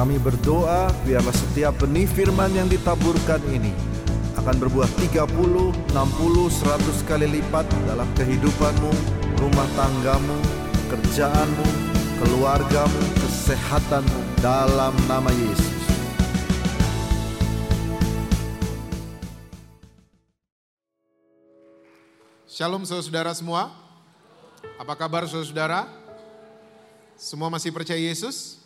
Kami berdoa biarlah setiap benih firman yang ditaburkan ini akan berbuah 30, 60, 100 kali lipat dalam kehidupanmu, rumah tanggamu, kerjaanmu, keluargamu, kesehatanmu dalam nama Yesus. Shalom saudara-saudara semua. Apa kabar saudara-saudara? Semua masih percaya Yesus?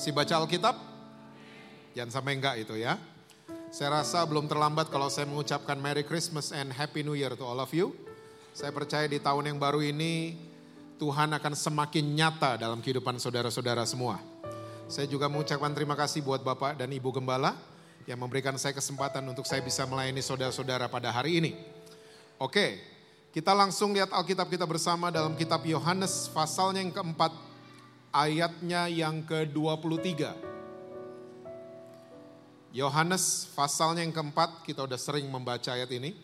Masih baca Alkitab? Jangan sampai enggak itu ya. Saya rasa belum terlambat kalau saya mengucapkan Merry Christmas and Happy New Year to all of you. Saya percaya di tahun yang baru ini Tuhan akan semakin nyata dalam kehidupan saudara-saudara semua. Saya juga mengucapkan terima kasih buat Bapak dan Ibu Gembala yang memberikan saya kesempatan untuk saya bisa melayani saudara-saudara pada hari ini. Oke, kita langsung lihat Alkitab kita bersama dalam kitab Yohanes pasalnya yang keempat, ayatnya yang ke-23. Yohanes pasalnya yang keempat, kita udah sering membaca ayat ini.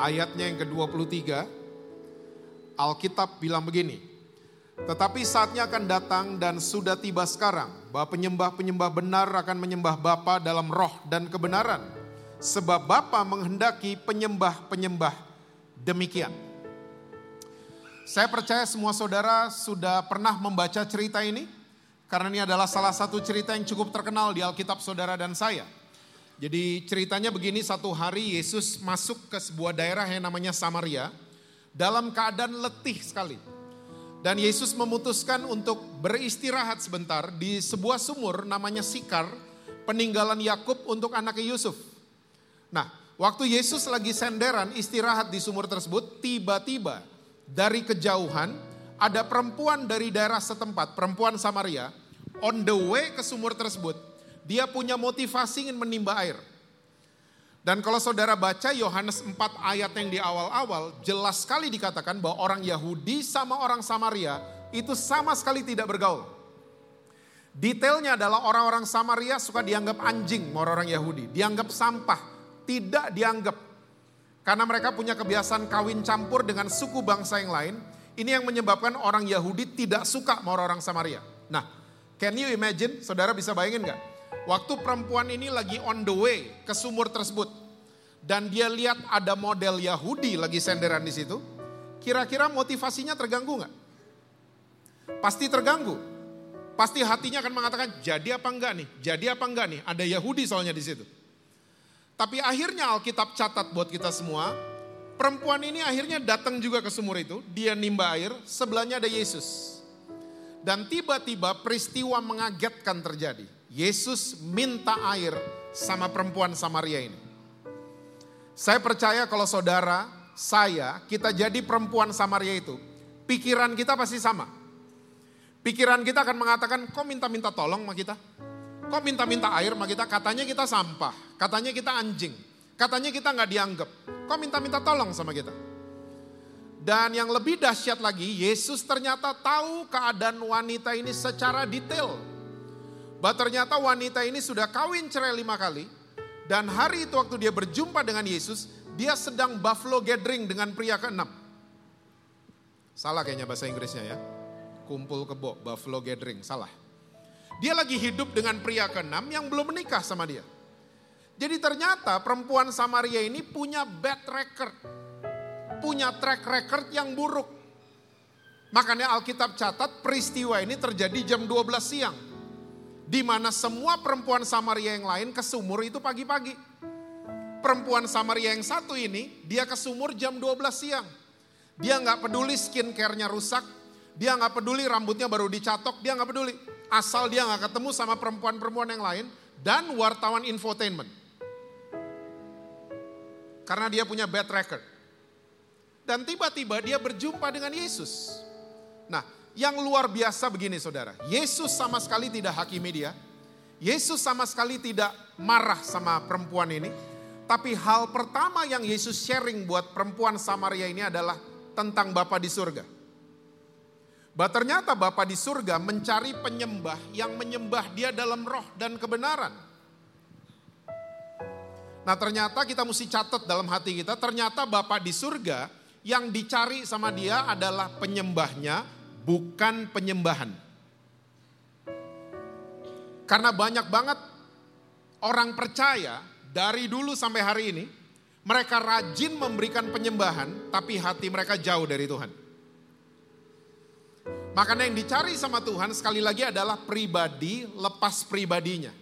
Ayatnya yang ke-23, Alkitab bilang begini, tetapi saatnya akan datang dan sudah tiba sekarang, bahwa penyembah-penyembah benar akan menyembah Bapa dalam roh dan kebenaran. Sebab Bapa menghendaki penyembah-penyembah demikian. Saya percaya semua saudara sudah pernah membaca cerita ini, karena ini adalah salah satu cerita yang cukup terkenal di Alkitab saudara dan saya. Jadi ceritanya begini, satu hari Yesus masuk ke sebuah daerah yang namanya Samaria dalam keadaan letih sekali. Dan Yesus memutuskan untuk beristirahat sebentar di sebuah sumur namanya Sikar, peninggalan Yakub untuk anaknya Yusuf. Nah, waktu Yesus lagi senderan istirahat di sumur tersebut, tiba-tiba dari kejauhan ada perempuan dari daerah setempat, perempuan Samaria, on the way ke sumur tersebut, dia punya motivasi ingin menimba air. Dan kalau saudara baca Yohanes 4 ayat yang di awal-awal, jelas sekali dikatakan bahwa orang Yahudi sama orang Samaria itu sama sekali tidak bergaul. Detailnya adalah orang-orang Samaria suka dianggap anjing orang-orang Yahudi, dianggap sampah, tidak dianggap. Karena mereka punya kebiasaan kawin campur dengan suku bangsa yang lain, ini yang menyebabkan orang Yahudi tidak suka sama orang-orang Samaria. Nah, Can you imagine, saudara bisa bayangin gak? Waktu perempuan ini lagi on the way ke sumur tersebut. Dan dia lihat ada model Yahudi lagi senderan di situ. Kira-kira motivasinya terganggu gak? Pasti terganggu. Pasti hatinya akan mengatakan, jadi apa enggak nih? Jadi apa enggak nih? Ada Yahudi soalnya di situ. Tapi akhirnya Alkitab catat buat kita semua, perempuan ini akhirnya datang juga ke sumur itu, dia nimba air, sebelahnya ada Yesus. Dan tiba-tiba peristiwa mengagetkan terjadi. Yesus minta air sama perempuan Samaria ini. Saya percaya kalau saudara, saya, kita jadi perempuan Samaria itu, pikiran kita pasti sama. Pikiran kita akan mengatakan, kok minta-minta tolong sama kita? Kok minta-minta air sama kita? Katanya kita sampah, katanya kita anjing, katanya kita nggak dianggap. Kok minta-minta tolong sama kita? Dan yang lebih dahsyat lagi, Yesus ternyata tahu keadaan wanita ini secara detail. Bahwa ternyata wanita ini sudah kawin cerai lima kali. Dan hari itu waktu dia berjumpa dengan Yesus, dia sedang buffalo gathering dengan pria keenam. Salah kayaknya bahasa Inggrisnya ya. Kumpul kebo, buffalo gathering, salah. Dia lagi hidup dengan pria keenam yang belum menikah sama dia. Jadi ternyata perempuan Samaria ini punya bad record punya track record yang buruk. Makanya Alkitab catat peristiwa ini terjadi jam 12 siang. Di mana semua perempuan Samaria yang lain ke sumur itu pagi-pagi. Perempuan Samaria yang satu ini, dia ke sumur jam 12 siang. Dia nggak peduli skincare-nya rusak, dia nggak peduli rambutnya baru dicatok, dia nggak peduli. Asal dia nggak ketemu sama perempuan-perempuan yang lain dan wartawan infotainment. Karena dia punya bad record. Dan tiba-tiba dia berjumpa dengan Yesus. Nah, yang luar biasa begini saudara. Yesus sama sekali tidak hakimi dia. Yesus sama sekali tidak marah sama perempuan ini. Tapi hal pertama yang Yesus sharing buat perempuan Samaria ini adalah tentang Bapa di surga. Bahwa ternyata Bapa di surga mencari penyembah yang menyembah dia dalam roh dan kebenaran. Nah ternyata kita mesti catat dalam hati kita, ternyata Bapak di surga yang dicari sama dia adalah penyembahnya, bukan penyembahan. Karena banyak banget orang percaya dari dulu sampai hari ini, mereka rajin memberikan penyembahan, tapi hati mereka jauh dari Tuhan. Makanya yang dicari sama Tuhan sekali lagi adalah pribadi lepas pribadinya.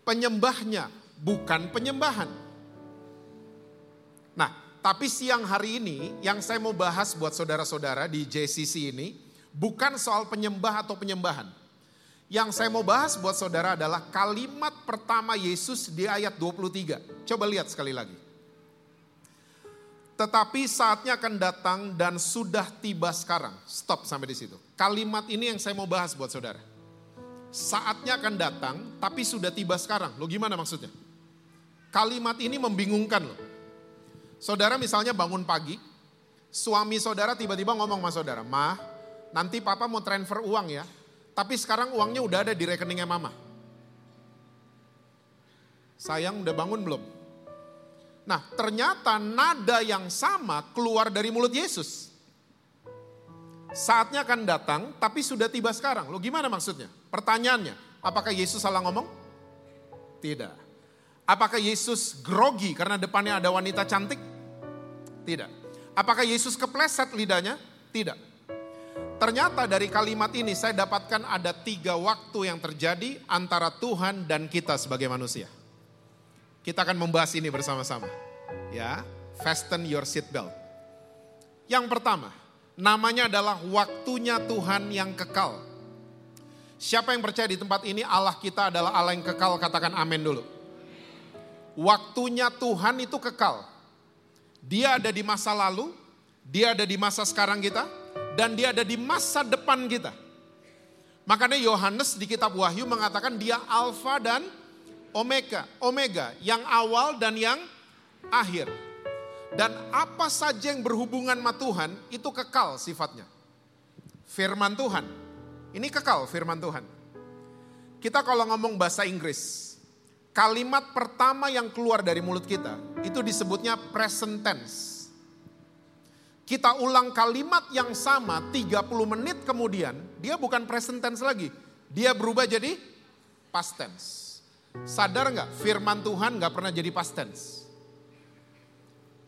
Penyembahnya, bukan penyembahan. Nah, tapi siang hari ini yang saya mau bahas buat saudara-saudara di JCC ini, bukan soal penyembah atau penyembahan. Yang saya mau bahas buat saudara adalah kalimat pertama Yesus di ayat 23. Coba lihat sekali lagi. Tetapi saatnya akan datang dan sudah tiba sekarang. Stop sampai di situ. Kalimat ini yang saya mau bahas buat saudara. Saatnya akan datang tapi sudah tiba sekarang. Lo gimana maksudnya? Kalimat ini membingungkan loh. Saudara misalnya bangun pagi, suami saudara tiba-tiba ngomong sama saudara, "Mah, nanti papa mau transfer uang ya, tapi sekarang uangnya udah ada di rekeningnya mama. Sayang udah bangun belum? Nah ternyata nada yang sama keluar dari mulut Yesus. Saatnya akan datang tapi sudah tiba sekarang. Lo gimana maksudnya? Pertanyaannya, apakah Yesus salah ngomong? Tidak. Apakah Yesus grogi karena depannya ada wanita cantik? Tidak. Apakah Yesus kepleset lidahnya? Tidak. Ternyata dari kalimat ini saya dapatkan ada tiga waktu yang terjadi antara Tuhan dan kita sebagai manusia. Kita akan membahas ini bersama-sama. Ya, fasten your seatbelt. Yang pertama, namanya adalah waktunya Tuhan yang kekal. Siapa yang percaya di tempat ini Allah kita adalah Allah yang kekal, katakan amin dulu. Waktunya Tuhan itu kekal. Dia ada di masa lalu, dia ada di masa sekarang kita, dan dia ada di masa depan kita. Makanya Yohanes di kitab Wahyu mengatakan dia alfa dan omega, omega yang awal dan yang akhir. Dan apa saja yang berhubungan sama Tuhan itu kekal sifatnya. Firman Tuhan. Ini kekal firman Tuhan. Kita kalau ngomong bahasa Inggris, kalimat pertama yang keluar dari mulut kita itu disebutnya present tense kita ulang kalimat yang sama 30 menit kemudian, dia bukan present tense lagi. Dia berubah jadi past tense. Sadar nggak firman Tuhan nggak pernah jadi past tense.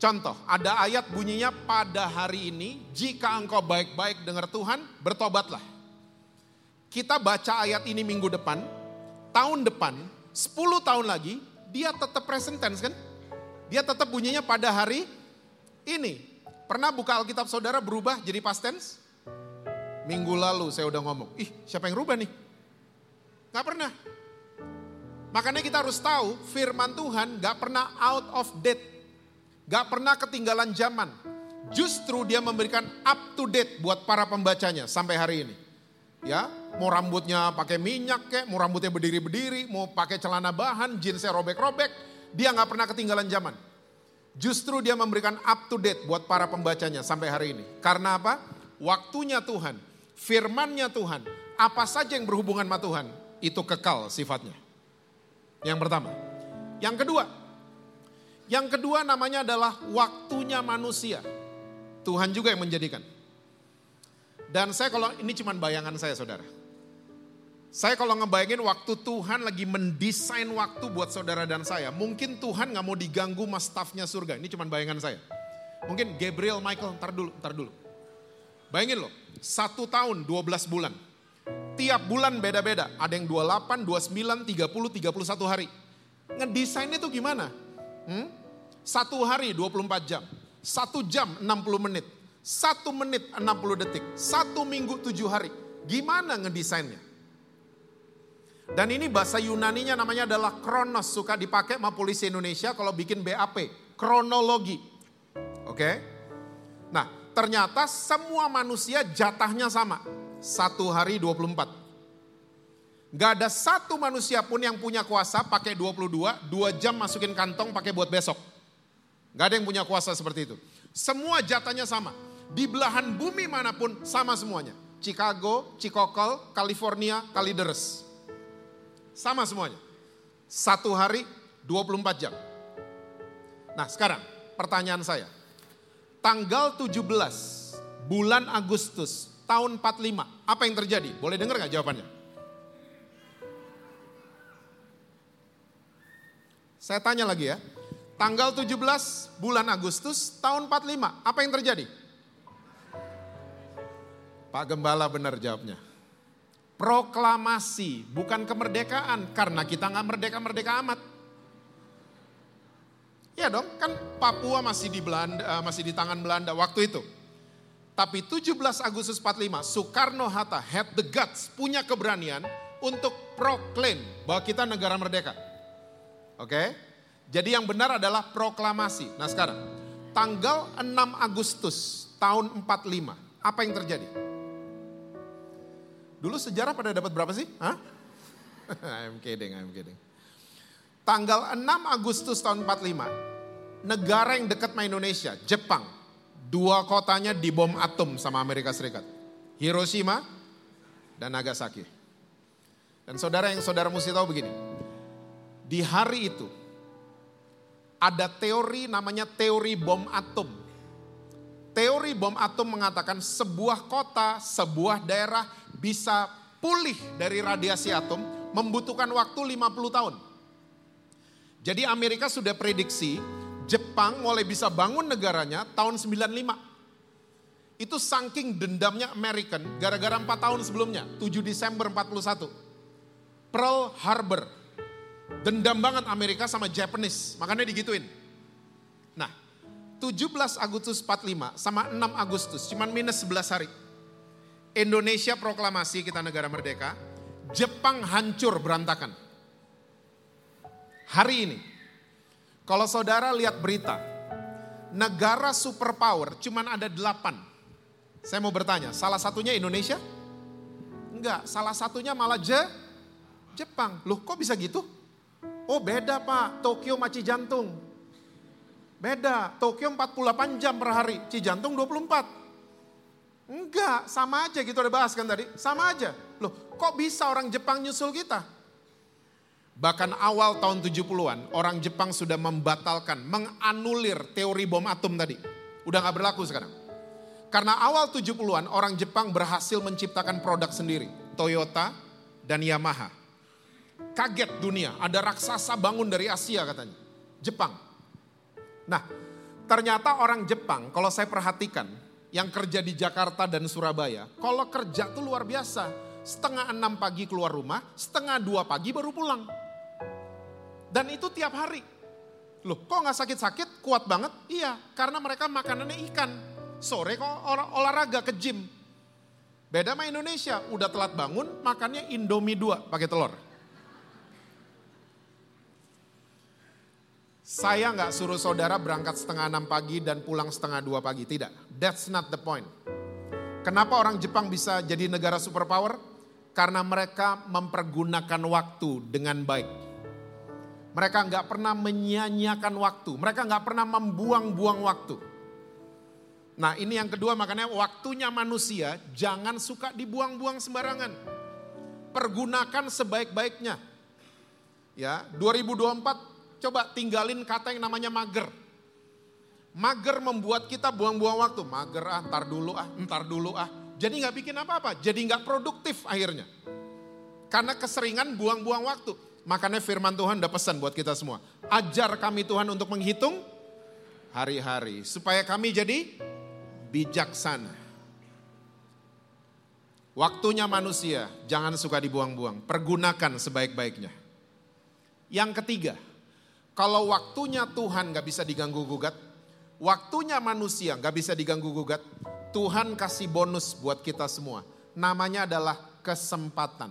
Contoh, ada ayat bunyinya pada hari ini, jika engkau baik-baik dengar Tuhan, bertobatlah. Kita baca ayat ini minggu depan, tahun depan, 10 tahun lagi, dia tetap present tense kan? Dia tetap bunyinya pada hari ini. Pernah buka Alkitab saudara berubah jadi past tense? Minggu lalu saya udah ngomong, ih siapa yang rubah nih? Gak pernah. Makanya kita harus tahu firman Tuhan gak pernah out of date. Gak pernah ketinggalan zaman. Justru dia memberikan up to date buat para pembacanya sampai hari ini. Ya, mau rambutnya pakai minyak kek, mau rambutnya berdiri-berdiri, mau pakai celana bahan, jeansnya robek-robek, dia gak pernah ketinggalan zaman. Justru dia memberikan up to date buat para pembacanya sampai hari ini. Karena apa? Waktunya Tuhan, firmannya Tuhan, apa saja yang berhubungan sama Tuhan, itu kekal sifatnya. Yang pertama. Yang kedua, yang kedua namanya adalah waktunya manusia. Tuhan juga yang menjadikan. Dan saya kalau ini cuma bayangan saya saudara. Saya kalau ngebayangin waktu Tuhan lagi mendesain waktu buat saudara dan saya, mungkin Tuhan nggak mau diganggu mas staffnya surga. Ini cuma bayangan saya. Mungkin Gabriel, Michael, ntar dulu, ntar dulu. Bayangin loh, satu tahun 12 bulan. Tiap bulan beda-beda. Ada yang 28, 29, 30, 31 hari. Ngedesainnya tuh gimana? Hmm? Satu hari 24 jam. Satu jam 60 menit. Satu menit 60 detik. Satu minggu 7 hari. Gimana ngedesainnya? Dan ini bahasa Yunaninya namanya adalah kronos, suka dipakai sama polisi Indonesia kalau bikin BAP, kronologi. Oke? Nah, ternyata semua manusia jatahnya sama, satu hari 24. Gak ada satu manusia pun yang punya kuasa pakai 22, dua jam masukin kantong pakai buat besok. Gak ada yang punya kuasa seperti itu. Semua jatahnya sama. Di belahan bumi mana pun sama semuanya. Chicago, Cikokol, California, Kalideres. Sama semuanya. Satu hari 24 jam. Nah sekarang pertanyaan saya. Tanggal 17 bulan Agustus tahun 45. Apa yang terjadi? Boleh dengar gak jawabannya? Saya tanya lagi ya. Tanggal 17 bulan Agustus tahun 45, apa yang terjadi? Pak Gembala benar jawabnya. Proklamasi, bukan kemerdekaan. Karena kita nggak merdeka-merdeka amat. Ya dong, kan Papua masih di Belanda, eh, masih di tangan Belanda waktu itu. Tapi 17 Agustus 45, Soekarno Hatta had the guts, punya keberanian untuk proklaim bahwa kita negara merdeka. Oke? Jadi yang benar adalah proklamasi. Nah sekarang, tanggal 6 Agustus tahun 45, apa yang terjadi? Dulu sejarah pada dapat berapa sih? Hah? I'm kidding, I'm kidding. Tanggal 6 Agustus tahun 45, negara yang dekat sama Indonesia, Jepang, dua kotanya dibom atom sama Amerika Serikat. Hiroshima dan Nagasaki. Dan saudara yang saudara mesti tahu begini, di hari itu ada teori namanya teori bom atom. Teori bom atom mengatakan sebuah kota, sebuah daerah bisa pulih dari radiasi atom membutuhkan waktu 50 tahun. Jadi Amerika sudah prediksi Jepang mulai bisa bangun negaranya tahun 95. Itu saking dendamnya American gara-gara 4 tahun sebelumnya, 7 Desember 41. Pearl Harbor. Dendam banget Amerika sama Japanese, makanya digituin. Nah, 17 Agustus 45 sama 6 Agustus, cuman minus 11 hari. Indonesia proklamasi kita negara merdeka, Jepang hancur berantakan. Hari ini, kalau saudara lihat berita, negara superpower cuman ada delapan. Saya mau bertanya, salah satunya Indonesia? Enggak, salah satunya malah Je, Jepang. Loh kok bisa gitu? Oh beda pak, Tokyo maci jantung. Beda, Tokyo 48 jam per hari, Cijantung 24. Enggak, sama aja gitu udah bahas kan tadi, sama aja. Loh kok bisa orang Jepang nyusul kita? Bahkan awal tahun 70-an, orang Jepang sudah membatalkan, menganulir teori bom atom tadi. Udah gak berlaku sekarang. Karena awal 70-an, orang Jepang berhasil menciptakan produk sendiri. Toyota dan Yamaha. Kaget dunia, ada raksasa bangun dari Asia katanya. Jepang. Nah, ternyata orang Jepang, kalau saya perhatikan, yang kerja di Jakarta dan Surabaya, kalau kerja tuh luar biasa. Setengah enam pagi keluar rumah, setengah dua pagi baru pulang. Dan itu tiap hari. Loh kok nggak sakit-sakit kuat banget? Iya karena mereka makanannya ikan. Sore kok olahraga ke gym. Beda sama Indonesia, udah telat bangun makannya Indomie dua pakai telur. Saya nggak suruh saudara berangkat setengah enam pagi dan pulang setengah dua pagi. Tidak, that's not the point. Kenapa orang Jepang bisa jadi negara superpower? Karena mereka mempergunakan waktu dengan baik. Mereka nggak pernah menyia-nyiakan waktu. Mereka nggak pernah membuang-buang waktu. Nah ini yang kedua makanya waktunya manusia jangan suka dibuang-buang sembarangan. Pergunakan sebaik-baiknya. Ya 2024 coba tinggalin kata yang namanya mager. Mager membuat kita buang-buang waktu. Mager ah, ntar dulu ah, ntar dulu ah. Jadi nggak bikin apa-apa, jadi nggak produktif akhirnya. Karena keseringan buang-buang waktu. Makanya firman Tuhan udah pesan buat kita semua. Ajar kami Tuhan untuk menghitung hari-hari. Supaya kami jadi bijaksana. Waktunya manusia jangan suka dibuang-buang. Pergunakan sebaik-baiknya. Yang ketiga, kalau waktunya Tuhan gak bisa diganggu gugat, waktunya manusia gak bisa diganggu gugat, Tuhan kasih bonus buat kita semua. Namanya adalah kesempatan.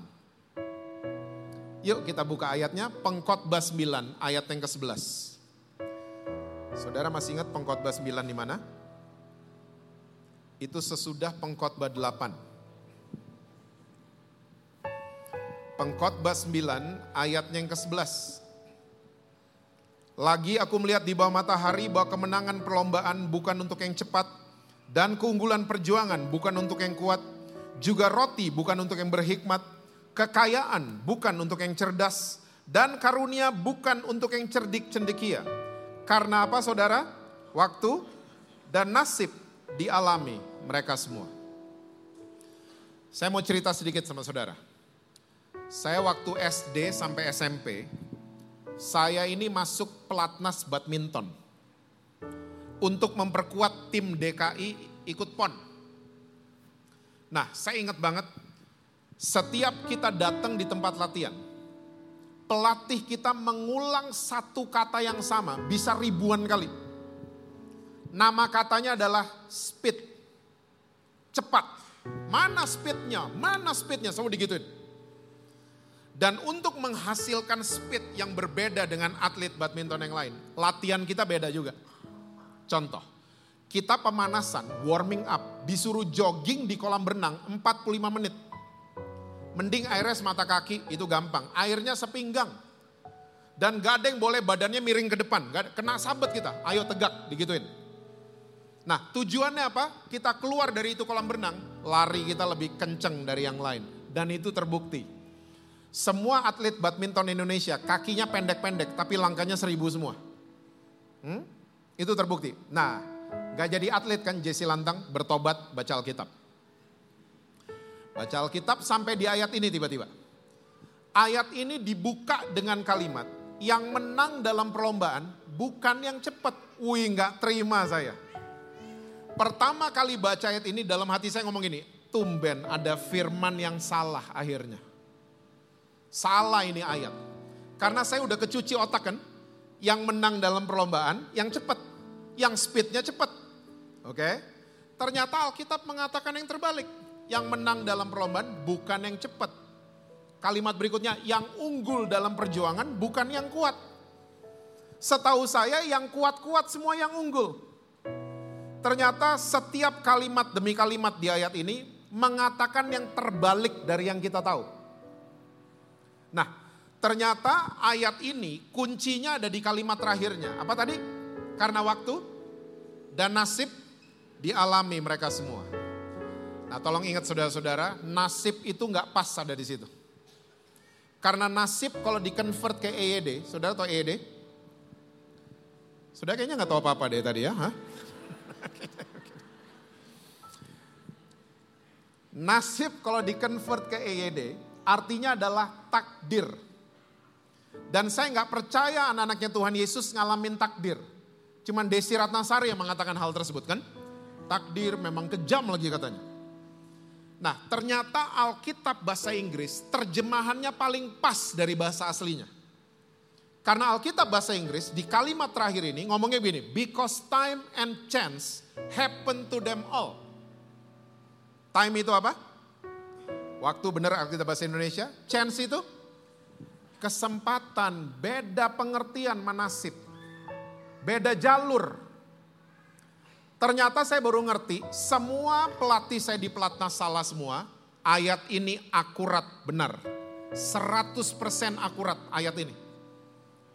Yuk kita buka ayatnya, pengkhotbah 9 ayat yang ke-11. Saudara masih ingat pengkhotbah 9 di mana? Itu sesudah pengkhotbah 8. Pengkhotbah 9 ayatnya yang ke-11. Lagi aku melihat di bawah matahari bahwa kemenangan perlombaan bukan untuk yang cepat dan keunggulan perjuangan bukan untuk yang kuat, juga roti bukan untuk yang berhikmat, Kekayaan bukan untuk yang cerdas dan karunia bukan untuk yang cerdik cendekia. Karena apa saudara? Waktu dan nasib dialami mereka semua. Saya mau cerita sedikit sama saudara. Saya waktu SD sampai SMP saya ini masuk pelatnas badminton. Untuk memperkuat tim DKI ikut PON. Nah, saya ingat banget setiap kita datang di tempat latihan, pelatih kita mengulang satu kata yang sama, bisa ribuan kali. Nama katanya adalah speed, cepat. Mana speednya? Mana speednya? Selalu digituin. Dan untuk menghasilkan speed yang berbeda dengan atlet badminton yang lain, latihan kita beda juga. Contoh, kita pemanasan, warming up, disuruh jogging di kolam berenang 45 menit. Mending airnya semata kaki, itu gampang. Airnya sepinggang. Dan yang boleh badannya miring ke depan. Kena sabet kita, ayo tegak, digituin. Nah tujuannya apa? Kita keluar dari itu kolam berenang, lari kita lebih kenceng dari yang lain. Dan itu terbukti semua atlet badminton Indonesia kakinya pendek-pendek tapi langkahnya seribu semua. Hmm? Itu terbukti. Nah, gak jadi atlet kan Jesse Lantang bertobat baca Alkitab. Baca Alkitab sampai di ayat ini tiba-tiba. Ayat ini dibuka dengan kalimat, yang menang dalam perlombaan bukan yang cepat. Wih gak terima saya. Pertama kali baca ayat ini dalam hati saya ngomong ini, tumben ada firman yang salah akhirnya. Salah ini ayat. Karena saya udah kecuci otak kan. Yang menang dalam perlombaan yang cepat. Yang speednya cepat. Oke. Ternyata Alkitab mengatakan yang terbalik. Yang menang dalam perlombaan bukan yang cepat. Kalimat berikutnya, yang unggul dalam perjuangan bukan yang kuat. Setahu saya yang kuat-kuat semua yang unggul. Ternyata setiap kalimat demi kalimat di ayat ini mengatakan yang terbalik dari yang kita tahu. Nah, ternyata ayat ini kuncinya ada di kalimat terakhirnya. Apa tadi? Karena waktu dan nasib dialami mereka semua. Nah tolong ingat saudara-saudara, nasib itu nggak pas ada di situ. Karena nasib kalau di convert ke EYD, saudara tahu EYD? Saudara kayaknya nggak tahu apa-apa deh tadi ya. Hah? nasib kalau di convert ke EYD, artinya adalah takdir. Dan saya nggak percaya anak-anaknya Tuhan Yesus ngalamin takdir. Cuman Desi Ratnasari yang mengatakan hal tersebut kan. Takdir memang kejam lagi katanya. Nah ternyata Alkitab bahasa Inggris terjemahannya paling pas dari bahasa aslinya. Karena Alkitab bahasa Inggris di kalimat terakhir ini ngomongnya begini. Because time and chance happen to them all. Time itu apa? Waktu benar Alkitab bahasa Indonesia. Chance itu kesempatan, beda pengertian manasib. Beda jalur. Ternyata saya baru ngerti, semua pelatih saya di pelatnas salah semua. Ayat ini akurat, benar. 100% akurat ayat ini.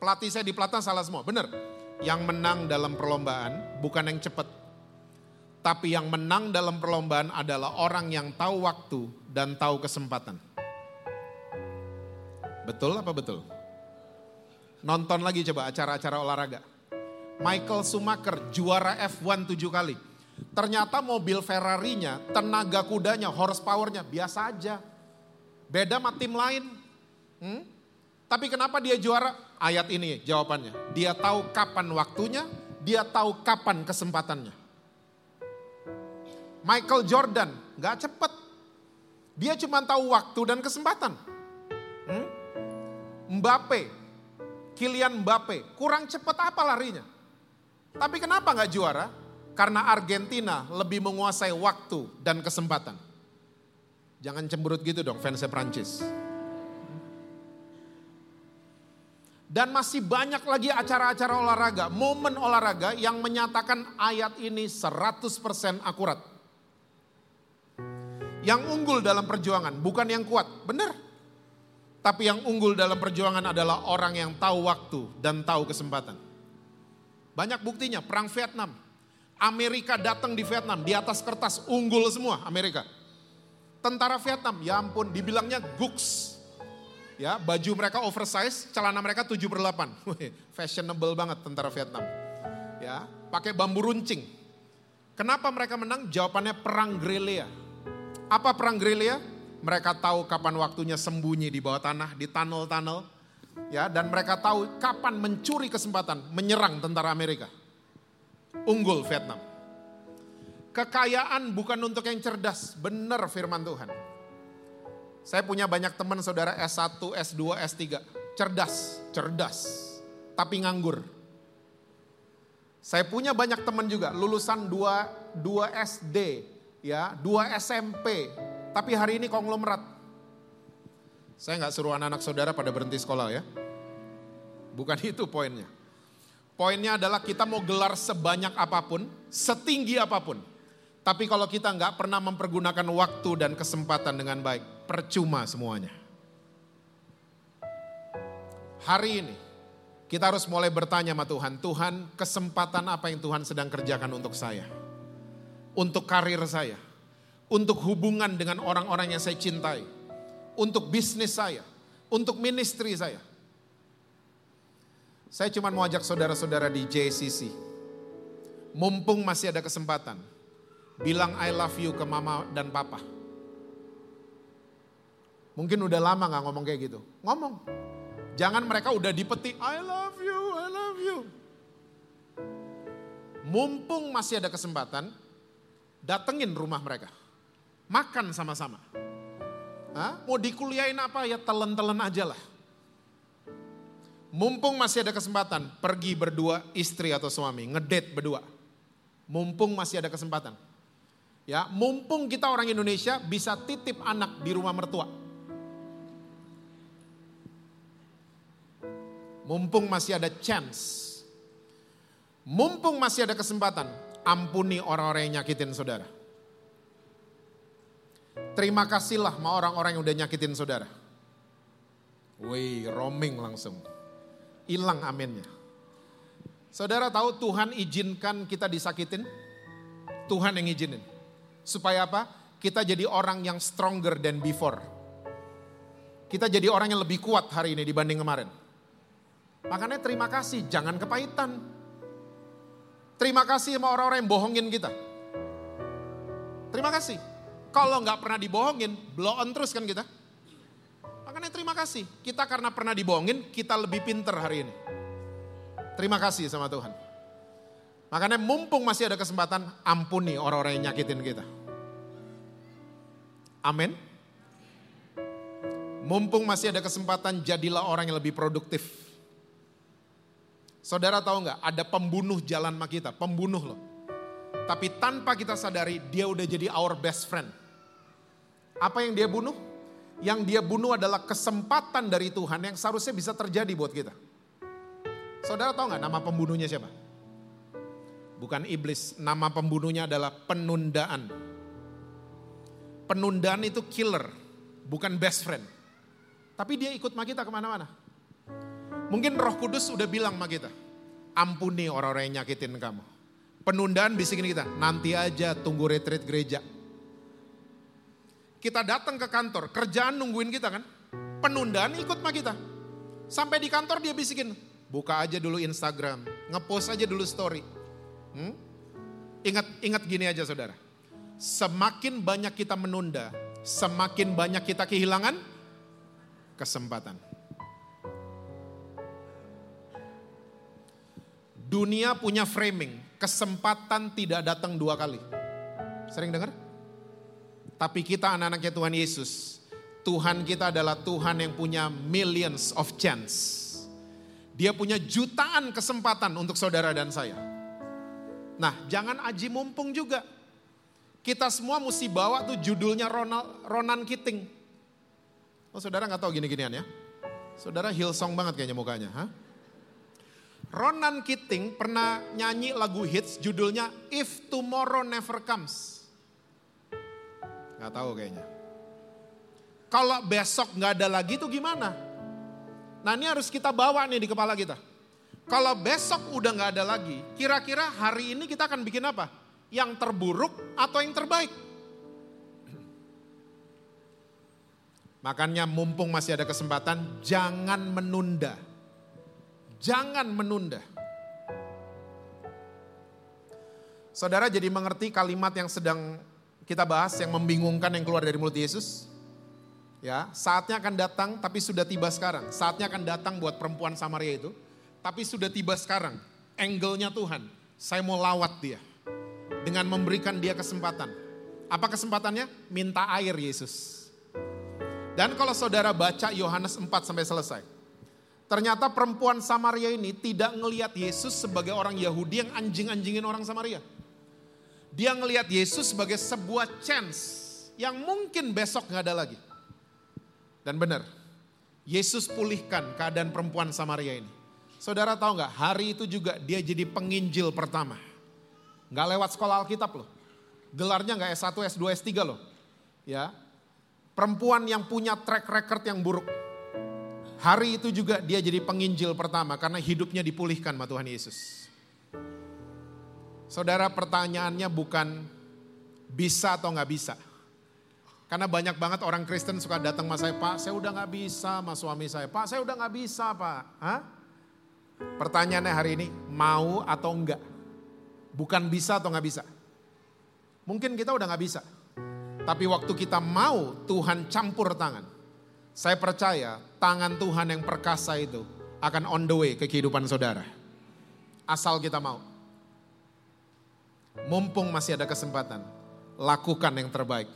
Pelatih saya di pelatnas salah semua, benar. Yang menang dalam perlombaan bukan yang cepat, tapi yang menang dalam perlombaan adalah orang yang tahu waktu dan tahu kesempatan. Betul apa betul? Nonton lagi coba acara-acara olahraga. Michael Schumacher juara F1 tujuh kali. Ternyata mobil Ferrari-nya, tenaga kudanya, horsepower-nya biasa aja. Beda sama tim lain. Hmm? Tapi kenapa dia juara? Ayat ini jawabannya. Dia tahu kapan waktunya, dia tahu kapan kesempatannya. Michael Jordan, gak cepet. Dia cuma tahu waktu dan kesempatan. Hmm? Mbappe, Kylian Mbappe, kurang cepat apa larinya? Tapi kenapa gak juara? Karena Argentina lebih menguasai waktu dan kesempatan. Jangan cemberut gitu dong fansnya Prancis. Dan masih banyak lagi acara-acara olahraga, momen olahraga yang menyatakan ayat ini 100% akurat. Yang unggul dalam perjuangan bukan yang kuat, benar. Tapi yang unggul dalam perjuangan adalah orang yang tahu waktu dan tahu kesempatan. Banyak buktinya, perang Vietnam. Amerika datang di Vietnam, di atas kertas unggul semua Amerika. Tentara Vietnam, ya ampun, dibilangnya guks. Ya, baju mereka oversize, celana mereka 7 per 8. Fashionable banget tentara Vietnam. Ya, pakai bambu runcing. Kenapa mereka menang? Jawabannya perang gerilya apa perang gerilya? Mereka tahu kapan waktunya sembunyi di bawah tanah, di tunnel-tunnel. Ya, dan mereka tahu kapan mencuri kesempatan menyerang tentara Amerika. Unggul Vietnam. Kekayaan bukan untuk yang cerdas, benar firman Tuhan. Saya punya banyak teman saudara S1, S2, S3. Cerdas, cerdas, tapi nganggur. Saya punya banyak teman juga lulusan 2, 2 SD, ya, 2 SMP, tapi hari ini konglomerat. Saya nggak suruh anak-anak saudara pada berhenti sekolah ya. Bukan itu poinnya. Poinnya adalah kita mau gelar sebanyak apa pun, setinggi apa pun. Tapi kalau kita nggak pernah mempergunakan waktu dan kesempatan dengan baik, percuma semuanya. Hari ini kita harus mulai bertanya sama Tuhan, Tuhan kesempatan apa yang Tuhan sedang kerjakan untuk saya? Untuk karir saya, untuk hubungan dengan orang-orang yang saya cintai, untuk bisnis saya, untuk ministry saya. Saya cuma mau ajak saudara-saudara di JCC. Mumpung masih ada kesempatan. Bilang I love you ke mama dan papa. Mungkin udah lama gak ngomong kayak gitu. Ngomong. Jangan mereka udah dipeti, I love you, I love you. Mumpung masih ada kesempatan, datengin rumah mereka. Makan sama-sama. Hah? Mau dikuliahin apa ya telen-telen aja lah. Mumpung masih ada kesempatan, pergi berdua istri atau suami, ngedate berdua. Mumpung masih ada kesempatan. Ya, mumpung kita orang Indonesia bisa titip anak di rumah mertua. Mumpung masih ada chance. Mumpung masih ada kesempatan, ampuni orang-orang yang nyakitin saudara. Terima kasihlah sama orang-orang yang udah nyakitin saudara. Wih, roaming langsung hilang aminnya. Saudara tahu Tuhan izinkan kita disakitin? Tuhan yang izinin. Supaya apa? Kita jadi orang yang stronger than before. Kita jadi orang yang lebih kuat hari ini dibanding kemarin. Makanya terima kasih, jangan kepahitan. Terima kasih sama orang-orang yang bohongin kita. Terima kasih. Kalau nggak pernah dibohongin, blow on terus kan kita. Makanya terima kasih. Kita karena pernah dibohongin, kita lebih pinter hari ini. Terima kasih sama Tuhan. Makanya mumpung masih ada kesempatan, ampuni orang-orang yang nyakitin kita. Amin. Mumpung masih ada kesempatan, jadilah orang yang lebih produktif. Saudara tahu nggak, ada pembunuh jalan sama kita, pembunuh loh. Tapi tanpa kita sadari, dia udah jadi our best friend. Apa yang dia bunuh? yang dia bunuh adalah kesempatan dari Tuhan yang seharusnya bisa terjadi buat kita. Saudara tahu nggak nama pembunuhnya siapa? Bukan iblis, nama pembunuhnya adalah penundaan. Penundaan itu killer, bukan best friend. Tapi dia ikut sama kita ke mana-mana. Mungkin roh kudus udah bilang sama kita, ampuni orang-orang yang nyakitin kamu. Penundaan bisikin kita, nanti aja tunggu retreat gereja kita datang ke kantor, kerjaan nungguin kita kan. Penundaan ikut sama kita. Sampai di kantor dia bisikin, buka aja dulu Instagram, ngepost aja dulu story. Hmm? Ingat ingat gini aja saudara. Semakin banyak kita menunda, semakin banyak kita kehilangan kesempatan. Dunia punya framing, kesempatan tidak datang dua kali. Sering dengar? Tapi kita anak-anaknya Tuhan Yesus, Tuhan kita adalah Tuhan yang punya millions of chance. Dia punya jutaan kesempatan untuk saudara dan saya. Nah, jangan aji mumpung juga. Kita semua mesti bawa tuh judulnya Ronald, Ronan Kiting. Oh saudara nggak tahu gini-ginian ya? Saudara Hillsong banget kayaknya mukanya. Ronan Kiting pernah nyanyi lagu hits judulnya If Tomorrow Never Comes. Gak tahu kayaknya. Kalau besok nggak ada lagi itu gimana? Nah ini harus kita bawa nih di kepala kita. Kalau besok udah nggak ada lagi, kira-kira hari ini kita akan bikin apa? Yang terburuk atau yang terbaik? Makanya mumpung masih ada kesempatan, jangan menunda. Jangan menunda. Saudara jadi mengerti kalimat yang sedang kita bahas yang membingungkan yang keluar dari mulut Yesus? Ya, saatnya akan datang tapi sudah tiba sekarang. Saatnya akan datang buat perempuan Samaria itu, tapi sudah tiba sekarang. Angle-nya Tuhan, saya mau lawat dia dengan memberikan dia kesempatan. Apa kesempatannya? Minta air Yesus. Dan kalau saudara baca Yohanes 4 sampai selesai. Ternyata perempuan Samaria ini tidak ngelihat Yesus sebagai orang Yahudi yang anjing-anjingin orang Samaria. Dia ngelihat Yesus sebagai sebuah chance yang mungkin besok nggak ada lagi. Dan benar, Yesus pulihkan keadaan perempuan Samaria ini. Saudara tahu nggak, hari itu juga dia jadi penginjil pertama. Nggak lewat sekolah Alkitab loh. Gelarnya nggak S1, S2, S3 loh. Ya, perempuan yang punya track record yang buruk. Hari itu juga dia jadi penginjil pertama karena hidupnya dipulihkan sama Tuhan Yesus. Saudara pertanyaannya bukan bisa atau nggak bisa. Karena banyak banget orang Kristen suka datang sama saya, Pak saya udah nggak bisa sama suami saya. Pak saya udah nggak bisa Pak. Hah? Pertanyaannya hari ini, mau atau enggak? Bukan bisa atau nggak bisa. Mungkin kita udah nggak bisa. Tapi waktu kita mau Tuhan campur tangan. Saya percaya tangan Tuhan yang perkasa itu akan on the way ke kehidupan saudara. Asal kita mau. Mumpung masih ada kesempatan, lakukan yang terbaik.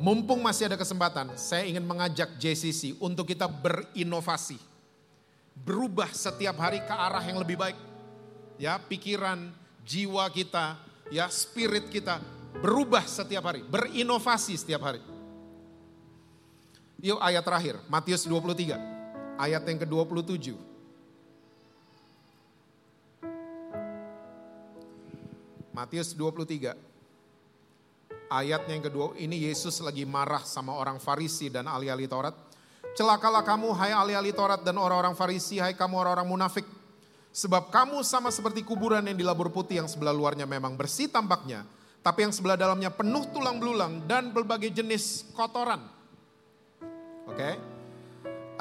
Mumpung masih ada kesempatan, saya ingin mengajak JCC untuk kita berinovasi. Berubah setiap hari ke arah yang lebih baik. Ya, pikiran, jiwa kita, ya, spirit kita berubah setiap hari, berinovasi setiap hari. Yuk ayat terakhir, Matius 23, ayat yang ke-27. Matius 23, ayat yang kedua, ini Yesus lagi marah sama orang Farisi dan ahli-ahli Taurat. Celakalah kamu hai ahli-ahli Taurat dan orang-orang Farisi, hai kamu orang-orang munafik. Sebab kamu sama seperti kuburan yang dilabur putih yang sebelah luarnya memang bersih tampaknya, tapi yang sebelah dalamnya penuh tulang belulang dan berbagai jenis kotoran. Oke, okay?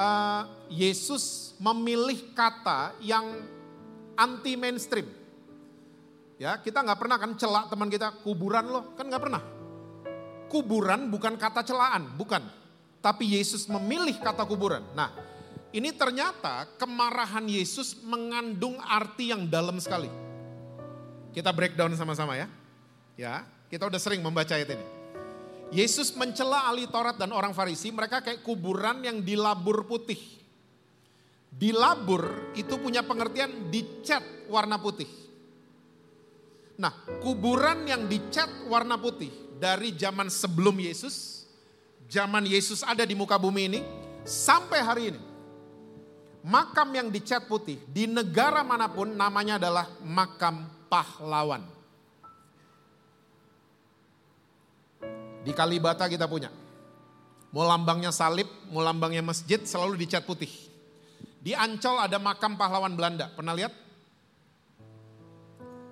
uh, Yesus memilih kata yang anti mainstream. Ya, kita nggak pernah kan celak teman kita kuburan loh, kan nggak pernah. Kuburan bukan kata celaan, bukan. Tapi Yesus memilih kata kuburan. Nah, ini ternyata kemarahan Yesus mengandung arti yang dalam sekali. Kita breakdown sama-sama ya. Ya, kita udah sering membaca ayat ini. Yesus mencela ahli Taurat dan orang Farisi, mereka kayak kuburan yang dilabur putih. Dilabur itu punya pengertian dicat warna putih. Nah, kuburan yang dicat warna putih dari zaman sebelum Yesus, zaman Yesus ada di muka bumi ini, sampai hari ini. Makam yang dicat putih di negara mana pun namanya adalah makam pahlawan. Di Kalibata kita punya. Mau lambangnya salib, mau lambangnya masjid selalu dicat putih. Di Ancol ada makam pahlawan Belanda. Pernah lihat?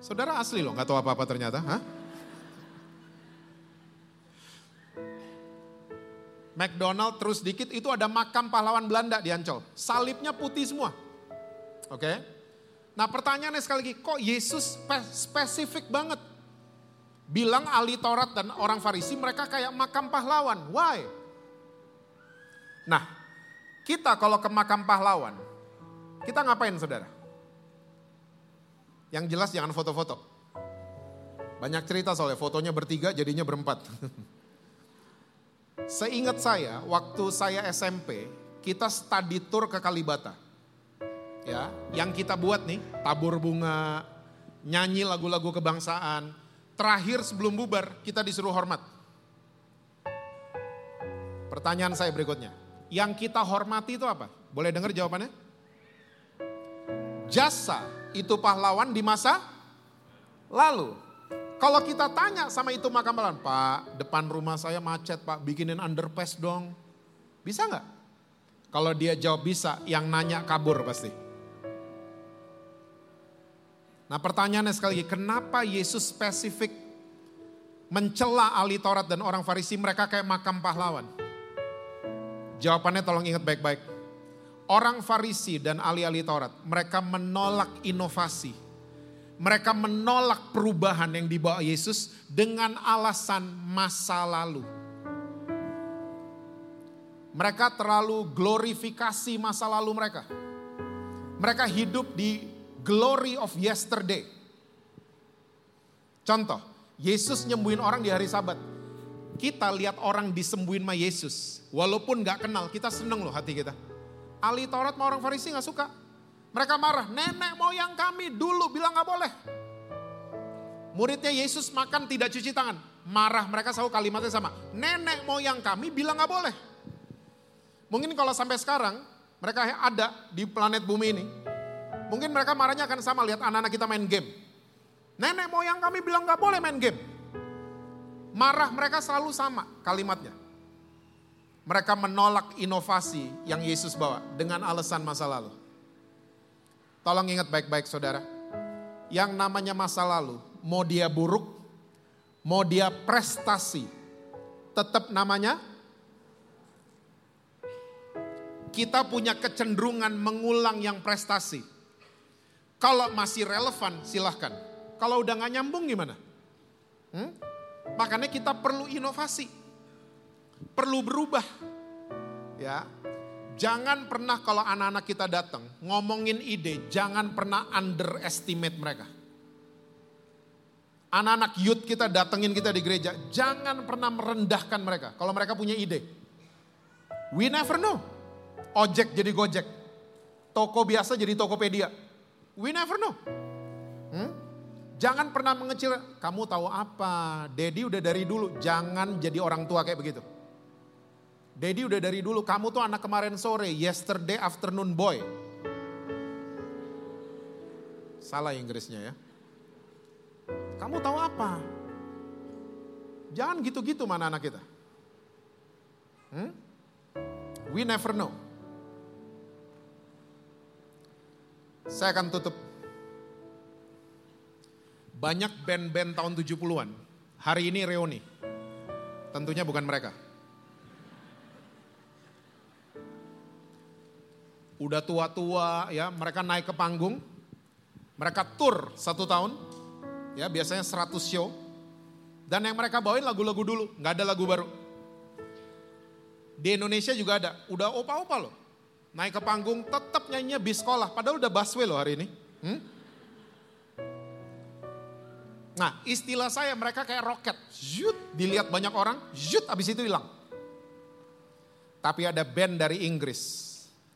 Saudara asli loh, nggak tahu apa-apa ternyata. Hah? McDonald terus dikit itu ada makam pahlawan Belanda di Ancol. Salibnya putih semua. Oke. Okay? Nah pertanyaannya sekali lagi, kok Yesus spesifik banget? Bilang ahli Taurat dan orang Farisi mereka kayak makam pahlawan. Why? Nah, kita kalau ke makam pahlawan, kita ngapain saudara? Yang jelas jangan foto-foto. Banyak cerita soalnya fotonya bertiga jadinya berempat. Seingat saya, waktu saya SMP, kita study tour ke Kalibata. Ya, yang kita buat nih, tabur bunga, nyanyi lagu-lagu kebangsaan. Terakhir sebelum bubar, kita disuruh hormat. Pertanyaan saya berikutnya, yang kita hormati itu apa? Boleh dengar jawabannya? Jasa itu pahlawan di masa lalu. Kalau kita tanya sama itu makam pahlawan, Pak, depan rumah saya macet Pak, bikinin underpass dong. Bisa nggak? Kalau dia jawab bisa, yang nanya kabur pasti. Nah pertanyaannya sekali lagi, kenapa Yesus spesifik mencela ahli Taurat dan orang Farisi mereka kayak makam pahlawan? Jawabannya tolong ingat baik-baik. Orang Farisi dan ahli-ahli Taurat, mereka menolak inovasi mereka menolak perubahan yang dibawa Yesus dengan alasan masa lalu. Mereka terlalu glorifikasi masa lalu mereka. Mereka hidup di glory of yesterday. Contoh, Yesus nyembuhin orang di hari sabat. Kita lihat orang disembuhin sama Yesus. Walaupun gak kenal, kita seneng loh hati kita. Ahli Taurat mau orang Farisi gak suka. Mereka marah, nenek moyang kami dulu bilang gak boleh. Muridnya Yesus makan tidak cuci tangan. Marah mereka selalu kalimatnya sama. Nenek moyang kami bilang gak boleh. Mungkin kalau sampai sekarang mereka ada di planet bumi ini. Mungkin mereka marahnya akan sama lihat anak-anak kita main game. Nenek moyang kami bilang gak boleh main game. Marah mereka selalu sama kalimatnya. Mereka menolak inovasi yang Yesus bawa dengan alasan masa lalu. Tolong ingat baik-baik saudara. Yang namanya masa lalu, mau dia buruk, mau dia prestasi, tetap namanya kita punya kecenderungan mengulang yang prestasi. Kalau masih relevan silahkan. Kalau udah gak nyambung gimana? Hmm? Makanya kita perlu inovasi perlu berubah. Ya. Jangan pernah kalau anak-anak kita datang ngomongin ide, jangan pernah underestimate mereka. Anak-anak youth kita datengin kita di gereja, jangan pernah merendahkan mereka kalau mereka punya ide. We never know. Ojek jadi Gojek. Toko biasa jadi Tokopedia. We never know. Hmm? Jangan pernah mengecil, kamu tahu apa? Dedi udah dari dulu, jangan jadi orang tua kayak begitu. Dedi udah dari dulu, kamu tuh anak kemarin sore, yesterday afternoon boy. Salah Inggrisnya ya. Kamu tahu apa? Jangan gitu-gitu mana anak kita. Hmm? We never know. Saya akan tutup. Banyak band-band tahun 70-an. Hari ini reuni. Tentunya bukan mereka. Udah tua-tua ya, mereka naik ke panggung, mereka tour satu tahun, ya biasanya 100 show, dan yang mereka bawain lagu-lagu dulu, nggak ada lagu baru. Di Indonesia juga ada, udah opa-opa loh, naik ke panggung tetap nyanyinya bis sekolah, padahal udah busway loh hari ini. Hmm? Nah istilah saya mereka kayak roket, zut, dilihat banyak orang, zut, abis itu hilang. Tapi ada band dari Inggris,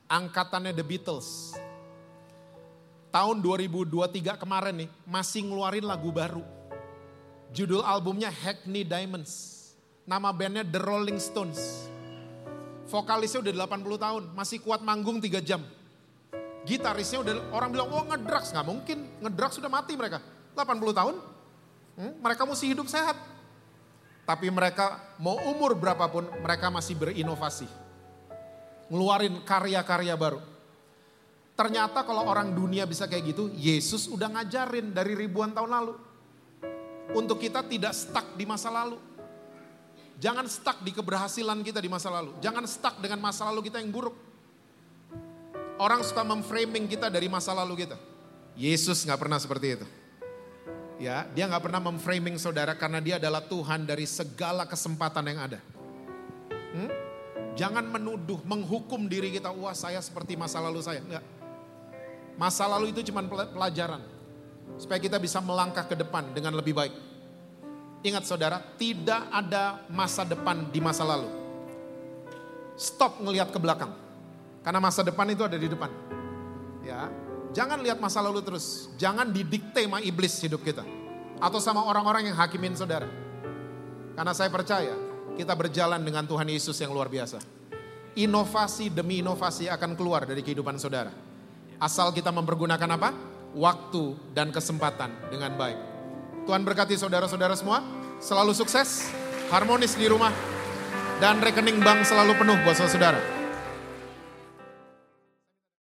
angkatannya The Beatles. Tahun 2023 kemarin nih masih ngeluarin lagu baru. Judul albumnya Hackney Diamonds. Nama bandnya The Rolling Stones. Vokalisnya udah 80 tahun, masih kuat manggung 3 jam. Gitarisnya udah orang bilang, oh ngedrugs, nggak mungkin. Ngedrugs sudah mati mereka. 80 tahun, hmm, mereka mesti hidup sehat. Tapi mereka mau umur berapapun, mereka masih berinovasi ngeluarin karya-karya baru. Ternyata kalau orang dunia bisa kayak gitu, Yesus udah ngajarin dari ribuan tahun lalu. Untuk kita tidak stuck di masa lalu. Jangan stuck di keberhasilan kita di masa lalu. Jangan stuck dengan masa lalu kita yang buruk. Orang suka memframing kita dari masa lalu kita. Yesus nggak pernah seperti itu. Ya, dia nggak pernah memframing saudara karena dia adalah Tuhan dari segala kesempatan yang ada. Hmm? Jangan menuduh, menghukum diri kita, wah saya seperti masa lalu saya. Enggak. Masa lalu itu cuma pelajaran. Supaya kita bisa melangkah ke depan dengan lebih baik. Ingat saudara, tidak ada masa depan di masa lalu. Stop ngelihat ke belakang. Karena masa depan itu ada di depan. Ya, Jangan lihat masa lalu terus. Jangan didikte sama iblis hidup kita. Atau sama orang-orang yang hakimin saudara. Karena saya percaya kita berjalan dengan Tuhan Yesus yang luar biasa. Inovasi demi inovasi akan keluar dari kehidupan saudara. Asal kita mempergunakan apa? Waktu dan kesempatan dengan baik. Tuhan berkati saudara-saudara semua. Selalu sukses, harmonis di rumah, dan rekening bank selalu penuh buat saudara.